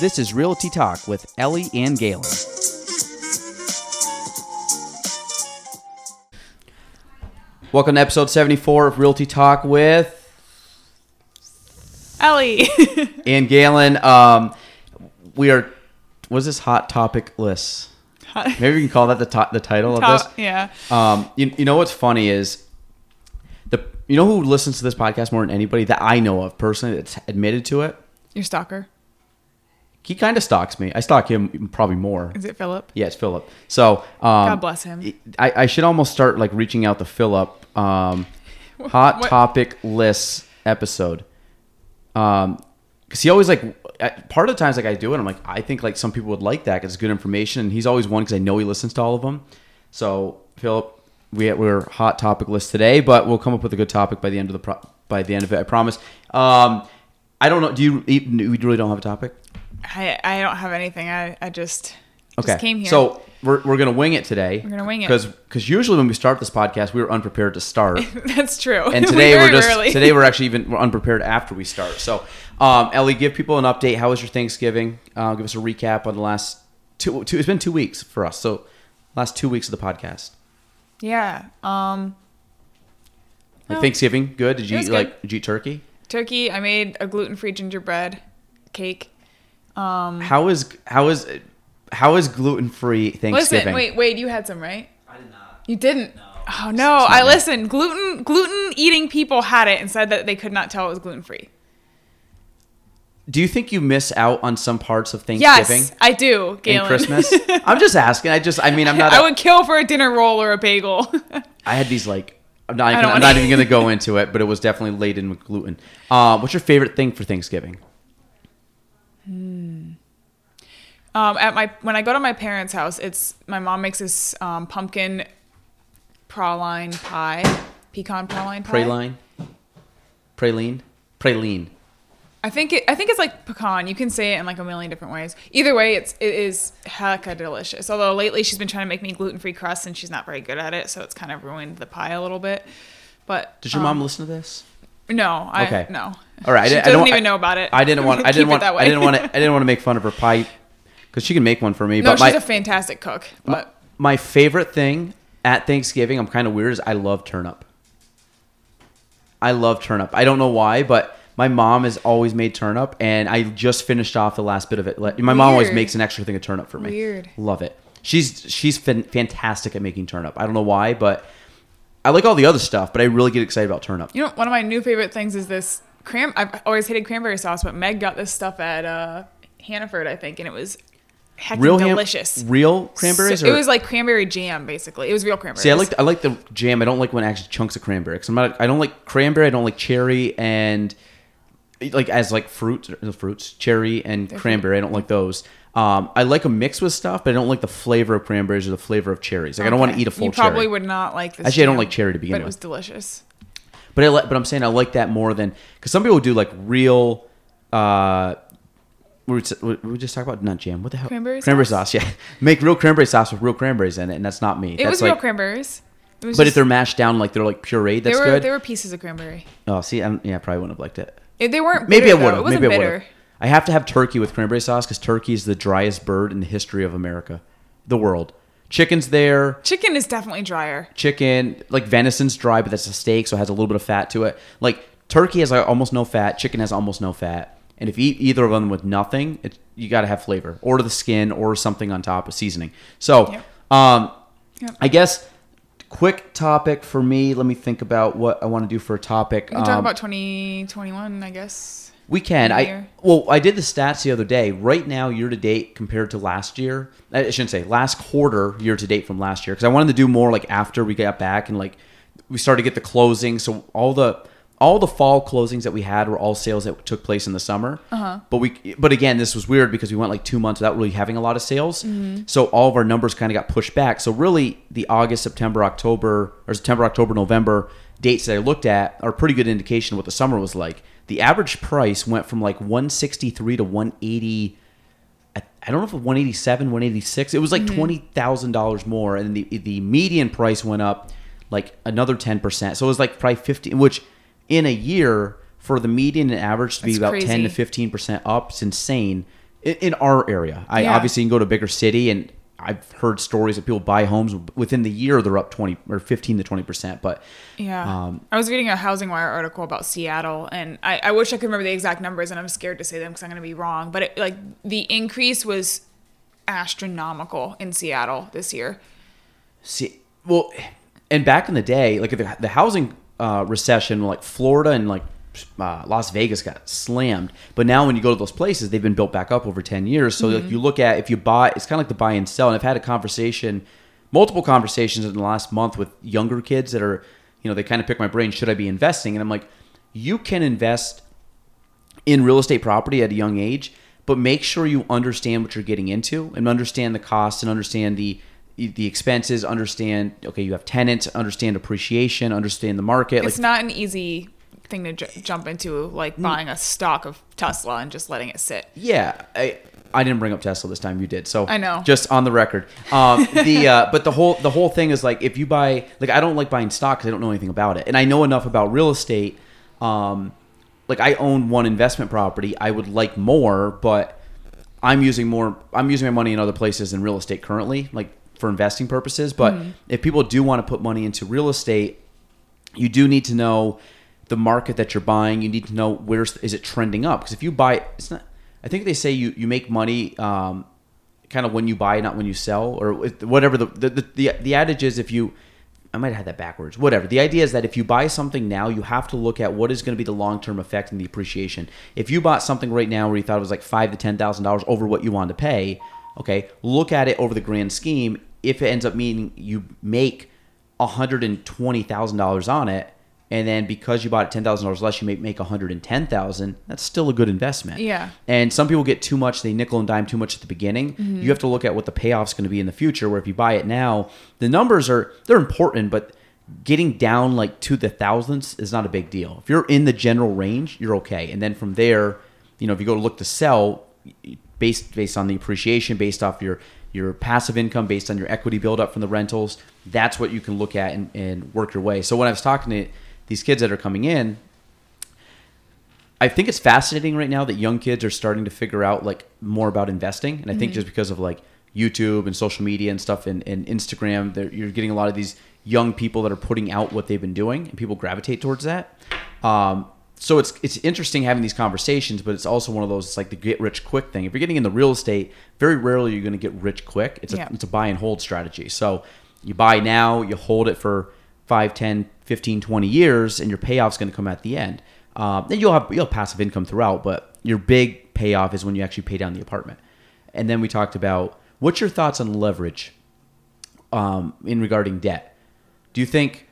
This is Realty Talk with Ellie and Gaelan. Welcome to episode 74 of Realty Talk with Ellie. and Gaelan. Um, we are, what is this hot topic list? Maybe we can call that the, to- the title of this. Yeah. Um, you, you know what's funny is you know who listens to this podcast more than anybody that I know of personally that's admitted to it. Your stalker. He kind of stalks me. I stalk him probably more. Is it Philip? Yeah, it's Philip. So um, God bless him. I, I should almost start like reaching out to Philip. Um, hot What- topic lists episode. Um, because he always like part of the times like I do it, I'm like I think like some people would like that because it's good information. And he's always one because I know he listens to all of them. So Philip, we we're hot topic list today, but we'll come up with a good topic by the end of the pro- by the end of it. I promise. Um, I don't know. Do you? You really don't have a topic? I, I don't have anything. I, I just, Okay. just came here. So we're, we're gonna wing it today. We're gonna wing it. because because usually when we start this podcast, we were unprepared to start, that's true. and today we're just rarely- today we're actually even we're unprepared after we start. So, um, Ellie, give people an update. How was your Thanksgiving? Uh, give us a recap on the last two. two it's been two weeks for us. So, last two weeks of the podcast. Yeah. Um, Like. Thanksgiving, good. Did you eat, like did you eat turkey? turkey. I made a gluten free gingerbread cake. Um, How is how is how is gluten free Thanksgiving? listen, wait, wait. You had some, right? I did not. You didn't. No. Oh no! I listened. Gluten gluten eating people had it and said that they could not tell it was gluten free. Do you think you miss out on some parts of Thanksgiving Yes, I do. and Christmas? I'm just asking. I just I mean I'm not. I a- would kill for a dinner roll or a bagel. I had these like I'm not, even, I'm not even going to go into it, but it was definitely laden with gluten. Uh, what's your favorite thing for Thanksgiving? Um, at my when I go to my parents' house, it's my mom makes this um, pumpkin praline pie, pecan praline pie. Praline, praline, praline. I think it. I think it's like pecan. You can say it in like a million different ways. Either way, it's it is hecka delicious. Although lately she's been trying to make me gluten free crust, and she's not very good at it, so it's kind of ruined the pie a little bit. But Does your um, mom listen to this? No, I Okay. no. All right, I she didn't- I doesn't don't- even I- know about it. I didn't want. I didn't want. that I didn't want to. I didn't want to make fun of her pie because she can make one for me. no, but she's my a fantastic cook. But my favorite thing at Thanksgiving, I'm kind of weird, is I love turnip. I love turnip. I don't know why, but my mom has always made turnip, and I just finished off the last bit of it. My mom always makes an extra thing of turnip for me. Weird. Love it. She's she's fan- fantastic at making turnip. I don't know why, but I like all the other stuff, but I really get excited about turnip. You know, one of my new favorite things is this cram. I've always hated cranberry sauce, but Meg got this stuff at uh, Hannaford, I think, and it was heckin' Real ham- delicious. real cranberries. So- it was like cranberry jam, basically. It was real cranberries. See, I like the, I like the jam. I don't like when it actually chunks of cranberry. Cause I'm not. I don't like cranberry. I don't like cherry and like as like fruits, the fruits, cherry and cranberry. I don't like those. Um, I like a mix with stuff, but I don't like the flavor of cranberries or the flavor of cherries. Like I don't want to eat a full You probably cherry. would not like this. Actually, I don't jam, like cherry to begin with. but it was delicious. But I like, but I'm saying I like that more than because some people do like real. Uh, we were, just- we just talking about not jam. What the hell? Cranberry cranberry sauce? sauce. Yeah, make real cranberry sauce with real cranberries in it, and that's not me. It that's was like, real cranberries. But if they're mashed down like they're like pureed, that's there were good. there were pieces of cranberry. Oh, see, I'm, yeah, I probably wouldn't have liked it. It- they weren't. Maybe bitter, I would have. Maybe I would have. I have to have turkey with cranberry sauce because turkey is the driest bird in the history of America, the world. Chicken's there. Chicken is definitely drier. Chicken, like venison's dry, but that's a steak, so it has a little bit of fat to it. Like turkey has like, almost no fat. Chicken has almost no fat. And if you eat either of them with nothing, it, you got to have flavor, or the skin, or something on top of seasoning. So, Yep. um, Yep. I guess quick topic for me. Let me think about what I want to do for a topic. We can talk Um, about 2021, I guess. We can. I well, I did the stats the other day. Right now, year to date compared to last year, I shouldn't say last quarter year to date from last year because I wanted to do more like after we got back and like we started to get the closing. So all the all the fall closings that we had were all sales that took place in the summer. Uh-huh. But we but again, this was weird because we went like two months without really having a lot of sales. So all of our numbers kind of got pushed back. So really, the August, September, October, or September, October, November dates that I looked at are a pretty good indication of what the summer was like. The average price went from like 163 to 180. I, I don't know if it was 187, 186. It was like twenty thousand dollars more, and the the median price went up like another 10 percent. So it was like probably 50, which in a year for the median and average to be That's about ten to fifteen percent up, it's insane in, in our area. I Yeah. obviously can go to a bigger city, and I've heard stories that people buy homes within the year they're up twenty or fifteen to twenty percent. But Yeah. Um, I was reading a Housing Wire article about Seattle, and I, I wish I could remember the exact numbers, and I'm scared to say them because I'm going to be wrong. But it, like the increase was astronomical in Seattle this year. See, well, and back in the day, like the, the housing uh, recession, like Florida and like uh, Las Vegas got slammed. But now when you go to those places, they've been built back up over 10 years. So like you look at if you buy, it's kind of like the buy and sell. And I've had a conversation, multiple conversations in the last month with younger kids that are, you know, they kind of pick my brain, should I be investing? And I'm like, you can invest in real estate property at a young age, but make sure you understand what you're getting into and understand the costs and understand the the expenses, understand okay, you have tenants, understand appreciation, understand the market. It's like not an easy thing to ju- jump into, Mm. like buying a stock of Tesla and just letting it sit. yeah, I I didn't bring up Tesla this time, you did. So I know. Just on the record. Um the uh but the whole the whole thing is like if you buy like I don't like buying stock cuz I don't know anything about it. And I know enough about real estate um like I own one investment property. I would like more, but I'm using more. I'm using my money in other places than real estate currently, like for investing purposes. But if people do want to put money into real estate, you do need to know the market that you're buying. You need to know where's is it trending up? Because if you buy, it's not. I think they say you you make money. Um, kind of when you buy, not when you sell, or whatever the the, the the the adage is. If you, I might have had that backwards. Whatever. The idea is that if you buy something now, you have to look at what is going to be the long term effect and the appreciation. If you bought something right now where you thought it was like five to ten thousand dollars over what you wanted to pay, okay, look at it over the grand scheme. If it ends up meaning you make hundred and twenty thousand dollars on it, and then because you bought it ten thousand dollars less, you may make one hundred and ten thousand. That's still a good investment. Yeah. And some people get too much; they nickel and dime too much at the beginning. Mm-hmm. You have to look at what the payoff's going to be in the future. Where if you buy it now, the numbers are they're important, but getting down like to the thousandths is not a big deal. If you're in the general range, you're okay. And then from there, you know, if you go to look to sell, based based on the appreciation, based off your your passive income, based on your equity buildup from the rentals, that's what you can look at and, and work your way. So when I was talking to these kids that are coming in, I think it's fascinating right now that young kids are starting to figure out like more about investing, and I think just because of like YouTube and social media and stuff and, and Instagram, you're getting a lot of these young people that are putting out what they've been doing, and people gravitate towards that. Um, so it's it's interesting having these conversations, but it's also one of those it's like the get rich quick thing. If you're getting into real estate, very rarely you're going to get rich quick. It's a Yeah. it's a buy and hold strategy. So you buy now, you hold it for 5, 10, 15, 20 years, and your payoff's going to come at the end. Um, then you'll have you'll have passive income throughout, but your big payoff is when you actually pay down the apartment. And then we talked about what's your thoughts on leverage um, in regarding debt. Do you think?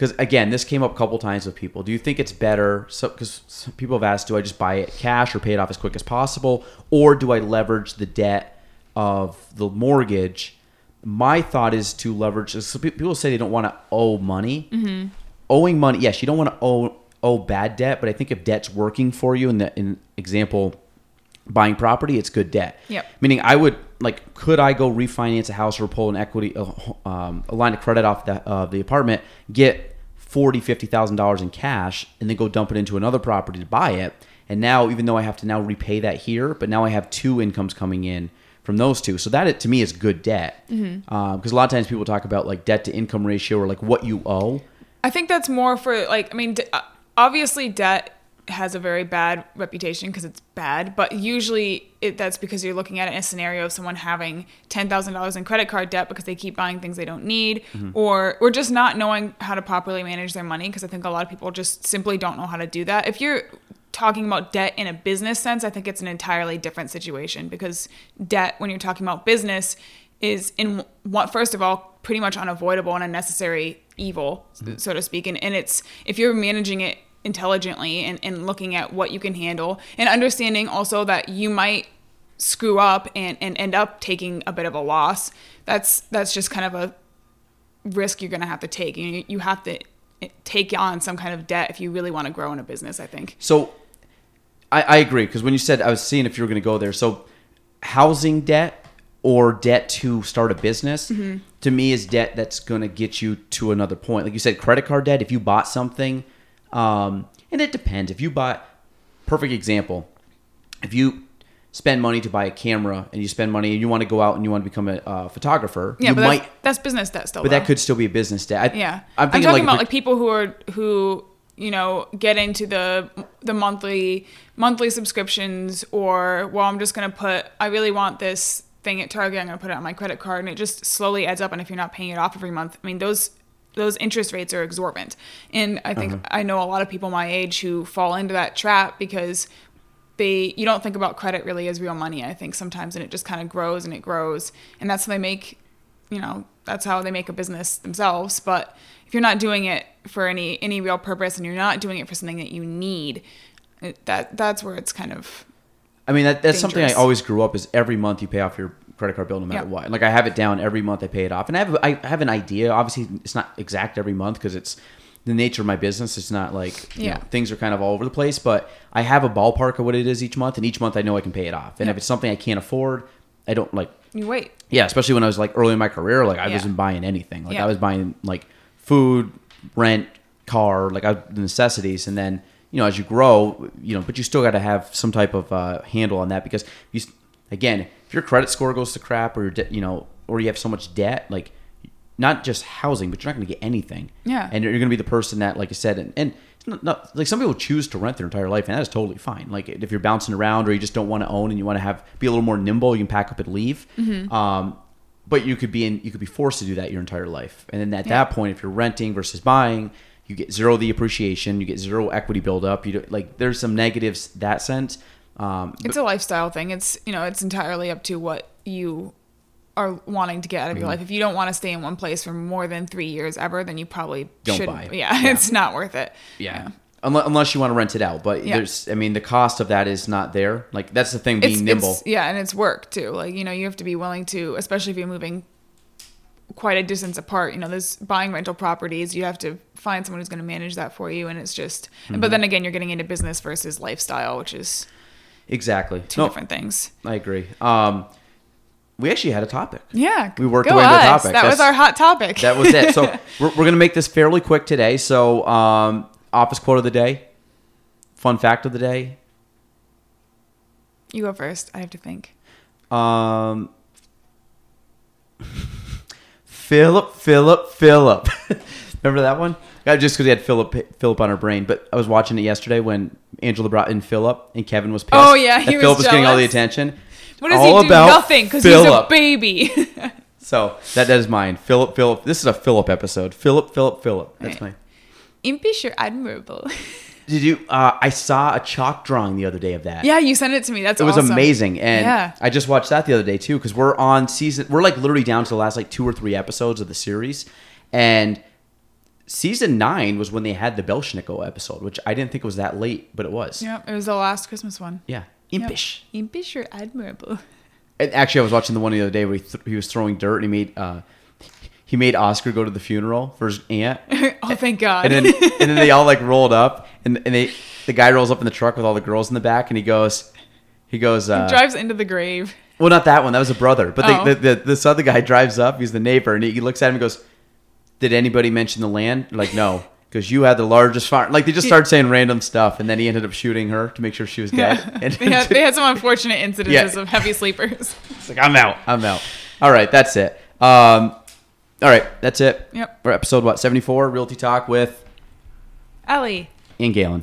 Because again, this came up a couple times with people. Do you think it's better? So, because people have asked, do I just buy it cash or pay it off as quick as possible, or do I leverage the debt of the mortgage? My thought is to leverage. So people say they don't want to owe money. Owing money, yes, you don't want to owe owe bad debt, but I think if debt's working for you, in the in example, buying property, it's good debt. Yep. Meaning, I would like, could I go refinance a house or pull an equity, um, a line of credit off the uh, the apartment, get forty, fifty thousand dollars in cash, and then go dump it into another property to buy it? And now, even though I have to now repay that here, but now I have two incomes coming in from those two. So that to me is good debt. Because a lot of times people talk about like debt to income ratio or like what you owe. I think that's more for like I mean d- uh, obviously debt has a very bad reputation because it's bad, but usually it, that's because you're looking at it in a scenario of someone having ten thousand dollars in credit card debt because they keep buying things they don't need, mm-hmm. or or just not knowing how to properly manage their money. Because I think a lot of people just simply don't know how to do that. If you're talking about debt in a business sense, I think it's an entirely different situation because debt, when you're talking about business, is in what first of all pretty much unavoidable and a necessary evil mm-hmm. so to speak and, and it's if you're managing it intelligently and, and looking at what you can handle and understanding also that you might screw up and, and end up taking a bit of a loss that's that's just kind of a risk you're going to have to take you, you have to eh, take on some kind of debt if you really want to grow in a business i think So I, I agree because when you said I was seeing if you were going to go there. So housing debt or debt to start a business mm-hmm. to me is debt that's going to get you to another point. Like you said, credit card debt. If you bought something, um, and it depends. If you buy, perfect example, if you spend money to buy a camera and you spend money and you want to go out and you want to become a uh, photographer, Yeah, you but might, that's, that's business debt still. but though. that could still be a business debt. I, Yeah, I'm I'm, talking like, about like people who are who you know get into the the monthly monthly subscriptions, or well, I'm just gonna put. I really want this thing at Target. I'm gonna put it on my credit card, and it just slowly adds up. And if you're not paying it off every month, I mean those those interest rates are exorbitant. And I think uh-huh. I know a lot of people my age who fall into that trap because they you don't think about credit really as real money i think sometimes and it just kind of grows and it grows. And that's how they make you know that's how they make a business themselves. But if you're not doing it for any any real purpose and you're not doing it for something that you need it, that that's where it's kind of I mean, that, that's something I always grew up is every month you pay off your credit card bill no matter Yeah. what. Like I have it down every month I pay it off, and I have I have an idea. Obviously, it's not exact every month because it's the nature of my business. It's not like Yeah. know, things are kind of all over the place, but I have a ballpark of what it is each month, and each month I know I can pay it off. And Yeah. if it's something I can't afford, I don't like. you wait Yeah, especially when I was like early in my career, like I Yeah. wasn't buying anything. Like Yeah. I was buying like food, rent, car, like I, the necessities, and then you know as you grow, you know, but you still got to have some type of uh, handle on that because you, again, if your credit score goes to crap or de- you know, or you have so much debt, like not just housing, but you're not going to get anything. Yeah. and you're going to be the person that, like I said, and. and not, not, like some people choose to rent their entire life, and that is totally fine. Like if you're bouncing around, or you just don't want to own, and you want to have be a little more nimble, you can pack up and leave. Mm-hmm. Um, but you could be in you could be forced to do that your entire life and then at Yeah. that point if you're renting versus buying you get zero the appreciation you get zero equity buildup you do, like there's some negatives that sense um, it's a lifestyle thing it's you know it's entirely up to what you are wanting to get out of your Mm-hmm. life if you don't want to stay in one place for more than three years ever then you probably Don't shouldn't buy. Yeah, Yeah. it's not worth it yeah, Unless, unless you want to rent it out but Yeah. there's i mean the cost of that is not there like that's the thing being it's, nimble it's- yeah, and it's work too. Like you know, you have to be willing to, especially if you're moving quite a distance apart. You know, there's buying rental properties. You have to find someone who's going to manage that for you, and it's just. Mm-hmm. But then again, you're getting into business versus lifestyle, which is exactly two No, different things. i agree um, we actually had a topic Yeah, We worked go our way into the topic. That was our hot topic. that was it so we're, we're going to make this fairly quick today so um, office quote of the day fun fact of the day you go first. I have to think. Um, Philip, Philip, Philip. Remember that one? Just because he had Philip, Philip on her brain. But I was watching it yesterday when Angela brought in Philip and Kevin was pissed. Oh, yeah, he was Philip was getting all the attention. What does All he do? Nothing because he's a baby. So that, that is mine. Philip, Philip. This is a Philip episode. Philip, Philip, Philip. That's Right. mine. Impish or admirable? Did you? Uh, I saw a chalk drawing the other day of that. yeah, you sent it to me. That's It was awesome. amazing, and Yeah. I just watched that the other day too because we're on season. We're like literally down to the last like two or three episodes of the series, and season nine was when they had the Belsnickel episode, which I didn't think was that late, but it was. Yep, it was the last Christmas one. Yeah, Yep. impish. Impish or admirable? And actually, I was watching the one the other day where he, th- he was throwing dirt and he made uh, he made Oscar go to the funeral for his aunt, oh, thank God. and then and then they all like rolled up, and and they the guy rolls up in the truck with all the girls in the back, and he goes. He goes. Uh, he drives into the grave. Well, not that one. That was a brother. But Oh. the, the, the, this other guy drives up. He's the neighbor, and he, he looks at him and goes, "Did anybody mention the land?" Like, no, because you had the largest farm. Like they just started saying random stuff, and then he ended up shooting her to make sure she was dead. And they, had, they had some unfortunate incidences Yeah. of heavy sleepers. it's like, I'm out. I'm out. All right, that's it. Um, all right, that's it. Yep. For episode what seventy four, Realty Talk with Ellie. and Gaelan.